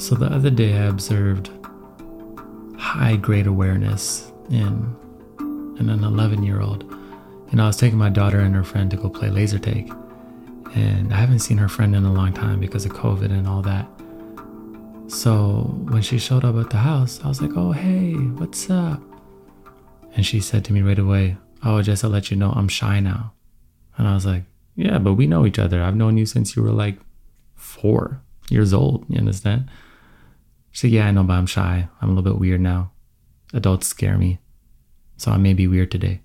So the other day I observed high grade awareness in in an 11 year old. And I was taking my daughter and her friend to go play laser tag. And I haven't seen her friend in a long time because of COVID and all that. So when she showed up at the house, I was like, oh, hey, what's up? And she said to me right away, oh, just to let you know, I'm shy now. And I was like, yeah, but we know each other. I've known you since you were like four years old. You understand? She said, yeah, I know, but I'm shy. I'm a little bit weird now. Adults scare me. So I may be weird today.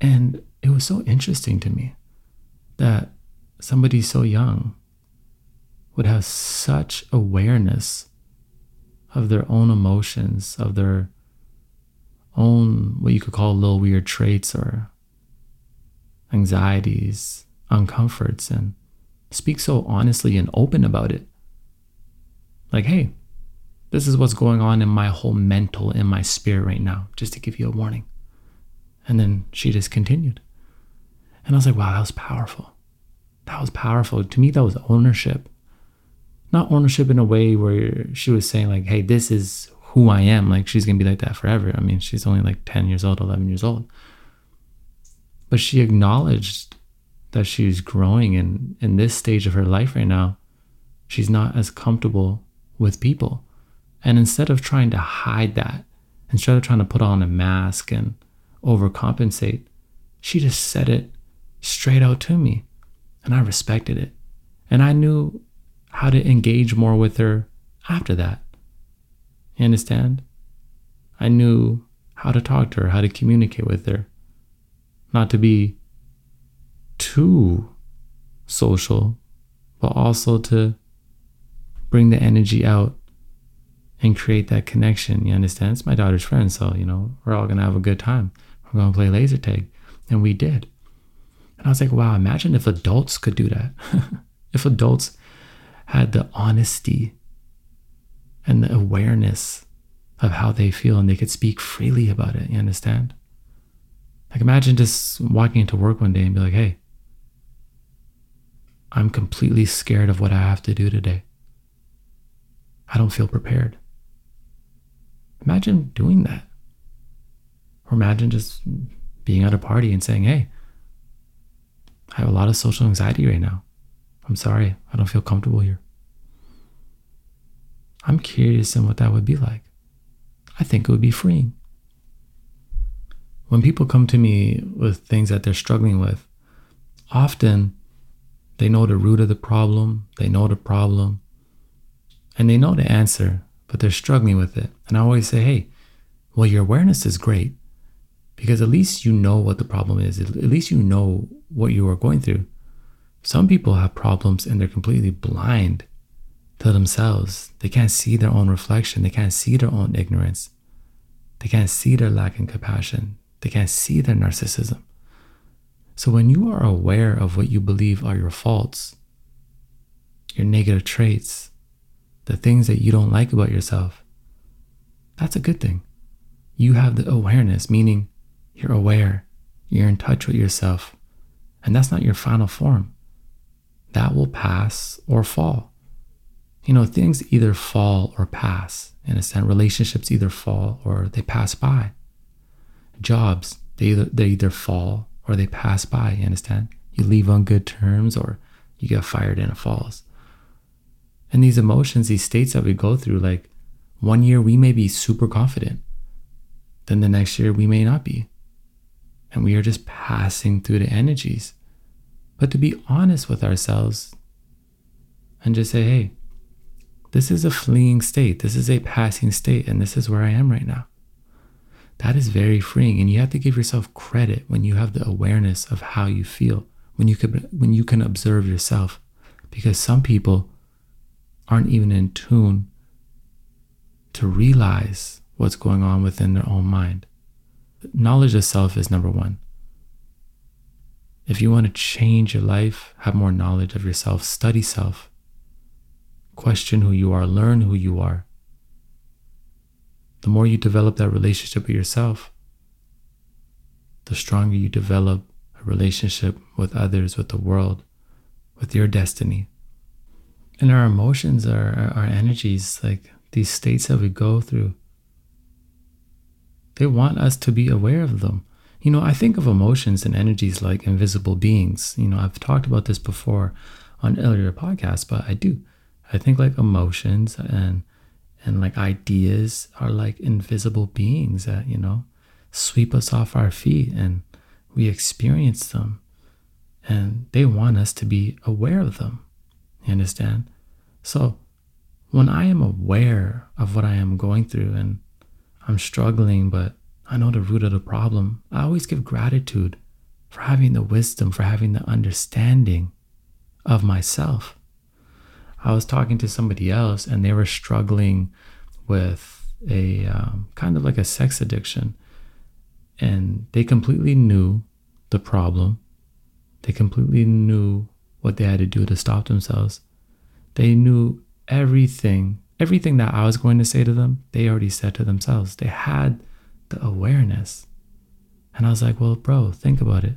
And it was so interesting to me that somebody so young would have such awareness of their own emotions, of their own, what you could call little weird traits or anxieties, uncomforts, and speak so honestly and open about it. Like, hey, this is what's going on in my whole mental, in my spirit right now, just to give you a warning. And then she just continued. And I was like, wow, that was powerful. That was powerful. To me, that was ownership. Not ownership in a way where she was saying, like, hey, this is who I am. Like, she's going to be like that forever. I mean, she's only like 10 years old, 11 years old. But she acknowledged that she's growing in, in this stage of her life right now. She's not as comfortable with people. And instead of trying to hide that, instead of trying to put on a mask and overcompensate, she just said it straight out to me. And I respected it. And I knew how to engage more with her after that. You understand? I knew how to talk to her, how to communicate with her, not to be too social, but also to bring the energy out and create that connection. You understand? It's my daughter's friend, so you know we're all gonna have a good time. We're gonna play laser tag, and we did. And I was like, wow, imagine if adults could do that. if adults had the honesty and the awareness of how they feel, and they could speak freely about it. You understand? Like imagine just walking into work one day and be like, hey. I'm completely scared of what I have to do today. I don't feel prepared. Imagine doing that. Or imagine just being at a party and saying, hey, I have a lot of social anxiety right now. I'm sorry, I don't feel comfortable here. I'm curious in what that would be like. I think it would be freeing. When people come to me with things that they're struggling with, often they know the root of the problem, they know the problem, and they know the answer, but they're struggling with it. And I always say, hey, well, your awareness is great because at least you know what the problem is. At least you know what you are going through. Some people have problems and they're completely blind to themselves. They can't see their own reflection. They can't see their own ignorance. They can't see their lack in compassion. They can't see their narcissism. So when you are aware of what you believe are your faults, your negative traits, the things that you don't like about yourself, that's a good thing. You have the awareness, meaning you're aware, you're in touch with yourself, and that's not your final form. That will pass or fall. You know, things either fall or pass. In a sense, relationships either fall or they pass by. Jobs, they either, they either fall or they pass by. You understand? You leave on good terms or you get fired and it falls. And these emotions, these states that we go through, like one year we may be super confident, then the next year we may not be. And we are just passing through the energies. But to be honest with ourselves and just say, hey, this is a fleeing state, this is a passing state, and this is where I am right now. That is very freeing. And you have to give yourself credit when you have the awareness of how you feel, when you can, when you can observe yourself. Because some people aren't even in tune to realize what's going on within their own mind. Knowledge of self is number one. If you want to change your life, have more knowledge of yourself, study self, question who you are, learn who you are. The more you develop that relationship with yourself, the stronger you develop a relationship with others, with the world, with your destiny. And our emotions are our energies, like these states that we go through. They want us to be aware of them. You know, I think of emotions and energies like invisible beings. You know, I've talked about this before on earlier podcasts, but I do. I think like emotions and and like ideas are like invisible beings that, you know, sweep us off our feet and we experience them. And they want us to be aware of them. You understand? So when I am aware of what I am going through and I'm struggling, but I know the root of the problem, I always give gratitude for having the wisdom, for having the understanding of myself. I was talking to somebody else and they were struggling with a um, kind of like a sex addiction. And they completely knew the problem, they completely knew what they had to do to stop themselves. They knew everything, everything that I was going to say to them, they already said to themselves. They had the awareness. And I was like, well, bro, think about it.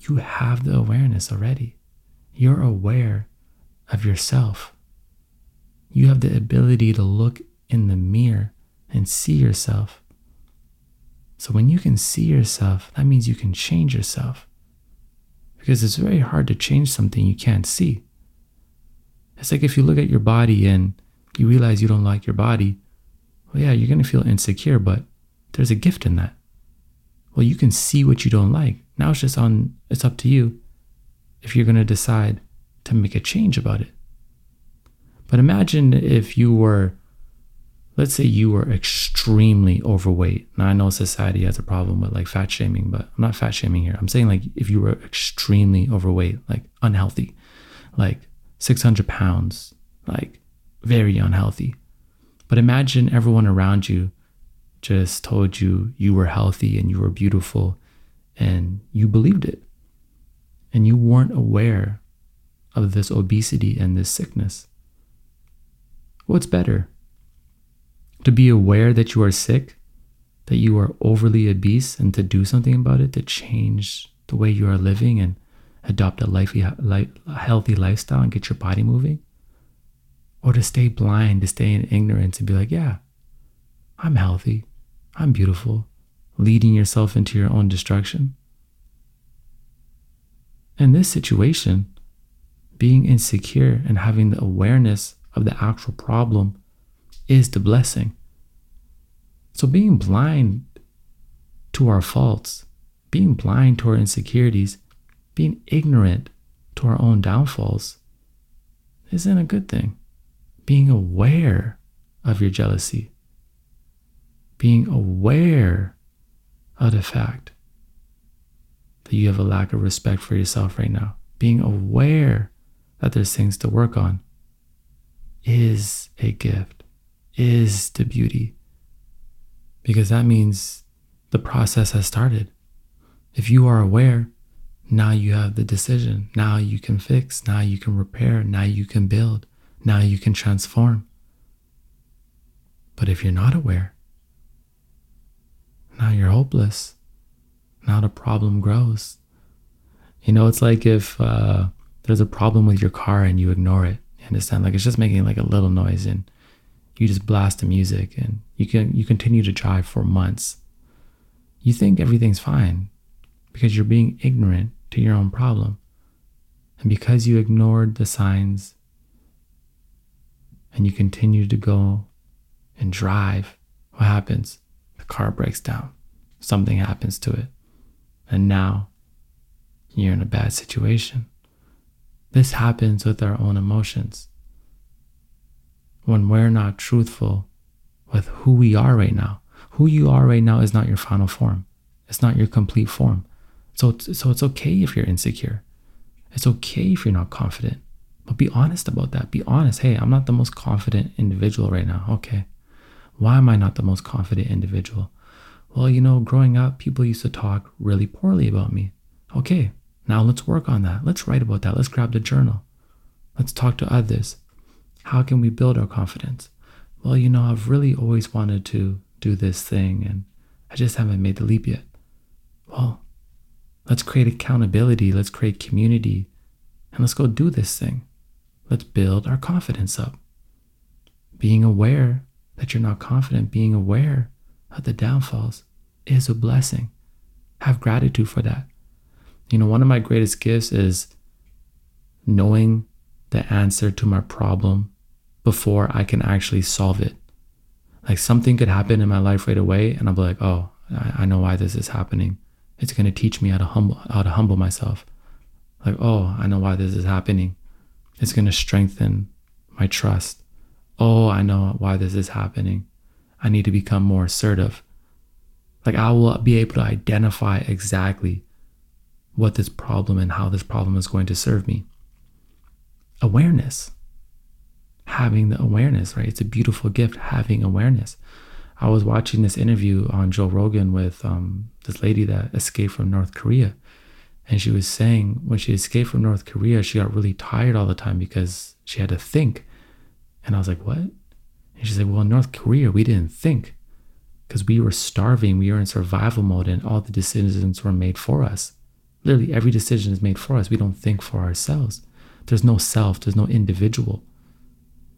You have the awareness already. You're aware of yourself. You have the ability to look in the mirror and see yourself. So when you can see yourself, that means you can change yourself. Because it's very hard to change something you can't see. It's like if you look at your body and you realize you don't like your body, well, yeah, you're going to feel insecure, but there's a gift in that. Well, you can see what you don't like. Now it's just on, it's up to you if you're going to decide to make a change about it. But imagine if you were, let's say you were extremely overweight. Now I know society has a problem with like fat shaming, but I'm not fat shaming here. I'm saying like if you were extremely overweight, like unhealthy, like 600 pounds, like very unhealthy. But imagine everyone around you just told you you were healthy and you were beautiful and you believed it. And you weren't aware of this obesity and this sickness. What's better? To be aware that you are sick, that you are overly obese, and to do something about it, to change the way you are living and adopt a, lifey, a healthy lifestyle and get your body moving? Or to stay blind, to stay in ignorance and be like, yeah, I'm healthy, I'm beautiful, leading yourself into your own destruction? In this situation, being insecure and having the awareness of the actual problem is the blessing. So, being blind to our faults, being blind to our insecurities, being ignorant to our own downfalls isn't a good thing. Being aware of your jealousy, being aware of the fact that you have a lack of respect for yourself right now, being aware that there's things to work on is a gift, is the beauty. Because that means the process has started. If you are aware, now you have the decision. Now you can fix. Now you can repair. Now you can build. Now you can transform. But if you're not aware, now you're hopeless. Now the problem grows. You know, it's like if uh, there's a problem with your car and you ignore it. You understand? Like it's just making like a little noise and you just blast the music and you can you continue to drive for months. You think everything's fine because you're being ignorant to your own problem. And because you ignored the signs and you continue to go and drive, what happens? The car breaks down. Something happens to it. And now you're in a bad situation. This happens with our own emotions. When we're not truthful with who we are right now, who you are right now is not your final form. It's not your complete form. So, so it's okay if you're insecure. It's okay if you're not confident. But be honest about that. Be honest. Hey, I'm not the most confident individual right now. Okay. Why am I not the most confident individual? Well, you know, growing up, people used to talk really poorly about me. Okay, now let's work on that. Let's write about that. Let's grab the journal. Let's talk to others. How can we build our confidence? Well, you know, I've really always wanted to do this thing and I just haven't made the leap yet. Well, Let's create accountability. Let's create community. And let's go do this thing. let's build our confidence up. Being aware that you're not confident, being aware of the downfalls is a blessing. Have gratitude for that. You know, one of my greatest gifts is knowing the answer to my problem before I can actually solve it. Like something could happen in my life right away, and I'll be like, oh, I, I know why this is happening. It's gonna teach me how to humble how to humble myself. Like, oh, I know why this is happening. It's gonna strengthen my trust. Oh, I know why this is happening. I need to become more assertive. Like I will be able to identify exactly what this problem and how this problem is going to serve me. Awareness. Having the awareness, right? It's a beautiful gift having awareness. I was watching this interview on Joe Rogan with um, this lady that escaped from North Korea. And she was saying when she escaped from North Korea, she got really tired all the time because she had to think. And I was like, what? And she said, well, in North Korea, we didn't think because we were starving. We were in survival mode and all the decisions were made for us. Literally, every decision is made for us. We don't think for ourselves. There's no self, there's no individual.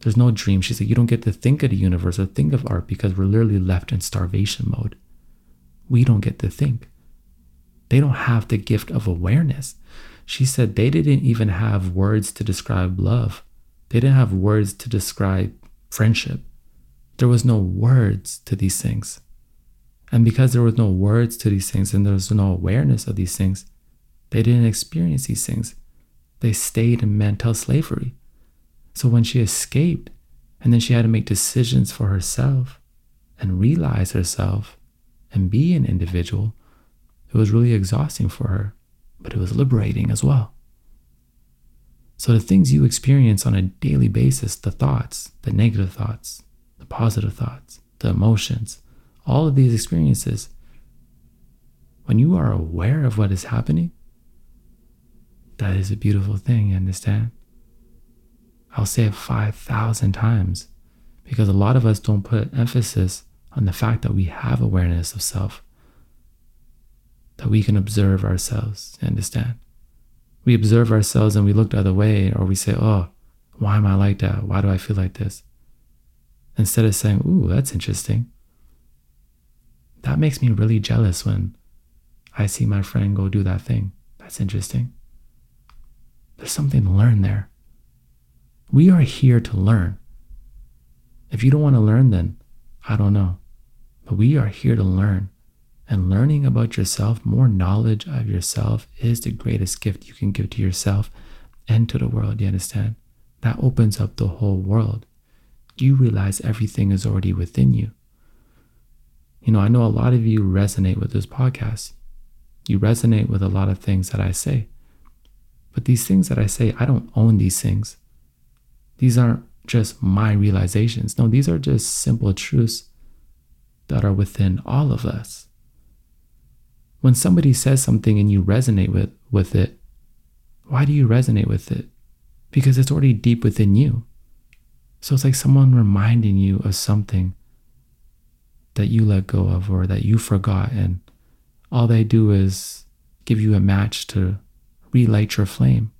There's no dream. She said, You don't get to think of the universe or think of art because we're literally left in starvation mode. We don't get to think. They don't have the gift of awareness. She said they didn't even have words to describe love, they didn't have words to describe friendship. There was no words to these things. And because there was no words to these things and there was no awareness of these things, they didn't experience these things. They stayed in mental slavery. So when she escaped, and then she had to make decisions for herself and realize herself and be an individual, it was really exhausting for her, but it was liberating as well. So the things you experience on a daily basis, the thoughts, the negative thoughts, the positive thoughts, the emotions, all of these experiences, when you are aware of what is happening, that is a beautiful thing, you understand? I'll say it 5,000 times because a lot of us don't put emphasis on the fact that we have awareness of self, that we can observe ourselves, understand? We observe ourselves and we look the other way, or we say, oh, why am I like that? Why do I feel like this? Instead of saying, ooh, that's interesting. That makes me really jealous when I see my friend go do that thing. That's interesting. There's something to learn there. We are here to learn. If you don't want to learn, then I don't know. But we are here to learn. And learning about yourself, more knowledge of yourself, is the greatest gift you can give to yourself and to the world. You understand? That opens up the whole world. You realize everything is already within you. You know, I know a lot of you resonate with this podcast. You resonate with a lot of things that I say. But these things that I say, I don't own these things. These aren't just my realizations. No, these are just simple truths that are within all of us. When somebody says something and you resonate with, with it, why do you resonate with it? Because it's already deep within you. So it's like someone reminding you of something that you let go of or that you forgot, and all they do is give you a match to relight your flame.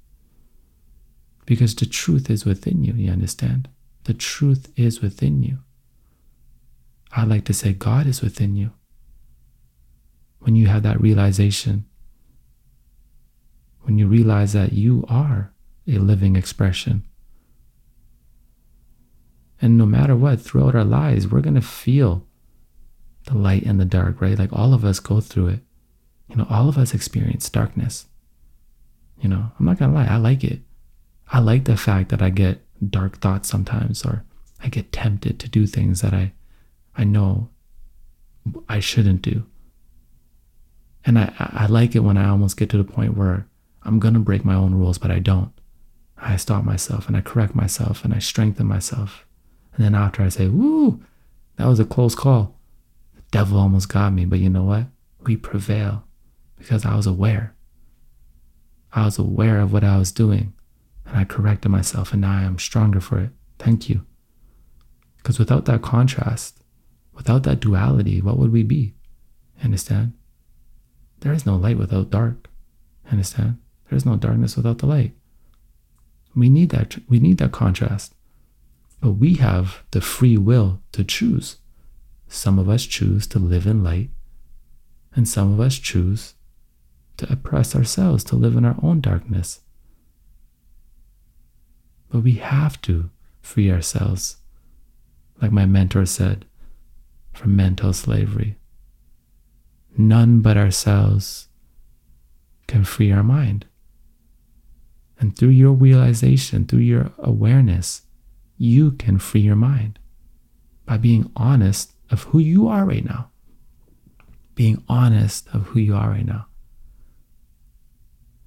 Because the truth is within you, you understand? The truth is within you. I like to say God is within you. When you have that realization, when you realize that you are a living expression. And no matter what, throughout our lives, we're going to feel the light and the dark, right? Like all of us go through it. You know, all of us experience darkness. You know, I'm not gonna lie, I like it. I like the fact that I get dark thoughts sometimes, or I get tempted to do things that I, I know I shouldn't do. And I, I like it when I almost get to the point where I'm gonna break my own rules, but I don't. I stop myself and I correct myself and I strengthen myself. And then after I say, woo, that was a close call. The devil almost got me, but you know what? We prevail because I was aware. I was aware of what I was doing and I corrected myself, and now I am stronger for it. Thank you. Because without that contrast, without that duality, what would we be? Understand? There is no light without dark. Understand? There is no darkness without the light. We need that we need that contrast. But we have the free will to choose. Some of us choose to live in light, and some of us choose to oppress ourselves, to live in our own darkness. But we have to free ourselves, like my mentor said, from mental slavery. None but ourselves can free our mind. And through your realization, through your awareness, you can free your mind by being honest of who you are right now. Being honest of who you are right now.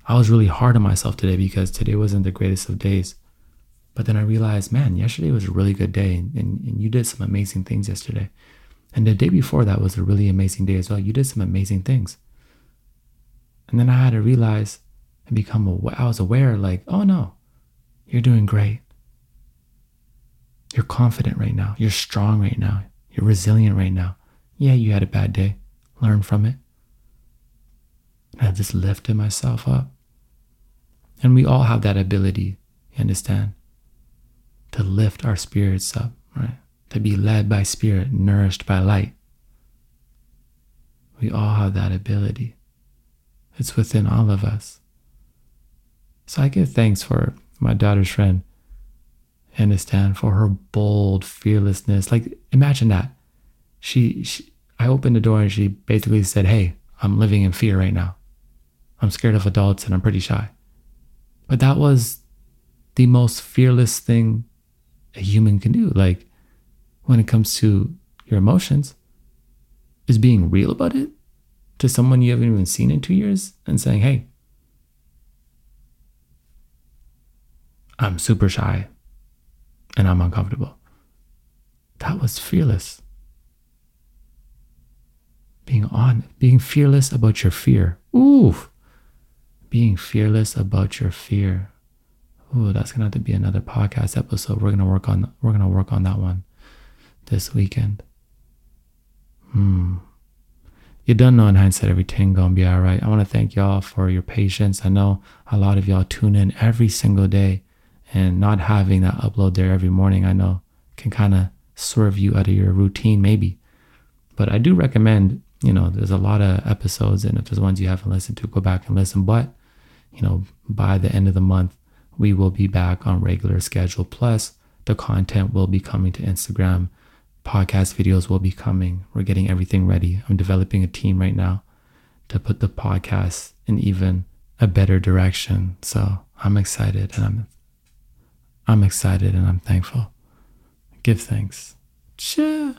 I was really hard on myself today because today wasn't the greatest of days. But then I realized, man, yesterday was a really good day and, and, you did some amazing things yesterday. And the day before that was a really amazing day as well. You did some amazing things. And then I had to realize and become aware, I was aware, like, oh no, you're doing great. You're confident right now. You're strong right now. You're resilient right now. Yeah, you had a bad day. Learn from it. And I just lifted myself up. And we all have that ability, you understand? To lift our spirits up, right? To be led by spirit, nourished by light. We all have that ability. It's within all of us. So I give thanks for my daughter's friend, understand, for her bold fearlessness. Like, imagine that. She, she, I opened the door and she basically said, Hey, I'm living in fear right now. I'm scared of adults and I'm pretty shy. But that was the most fearless thing a human can do. Like, when it comes to your emotions, is being real about it to someone you haven't even seen in two years and saying, Hey, I'm super shy and I'm uncomfortable. That was fearless. Being on, being fearless about your fear. Ooh, being fearless about your fear. Ooh, that's gonna have to be another podcast episode. We're gonna work on we're gonna work on that one this weekend. Hmm. You don't know in hindsight everything gonna be all right. I want to thank y'all for your patience. I know a lot of y'all tune in every single day and not having that upload there every morning, I know can kind of swerve you out of your routine, maybe. But I do recommend, you know, there's a lot of episodes, and if there's ones you haven't listened to, go back and listen. But, you know, by the end of the month, we will be back on regular schedule. Plus, the content will be coming to Instagram. Podcast videos will be coming. We're getting everything ready. I'm developing a team right now to put the podcast in even a better direction. So I'm excited and I'm I'm excited and I'm thankful. Give thanks. Cheer.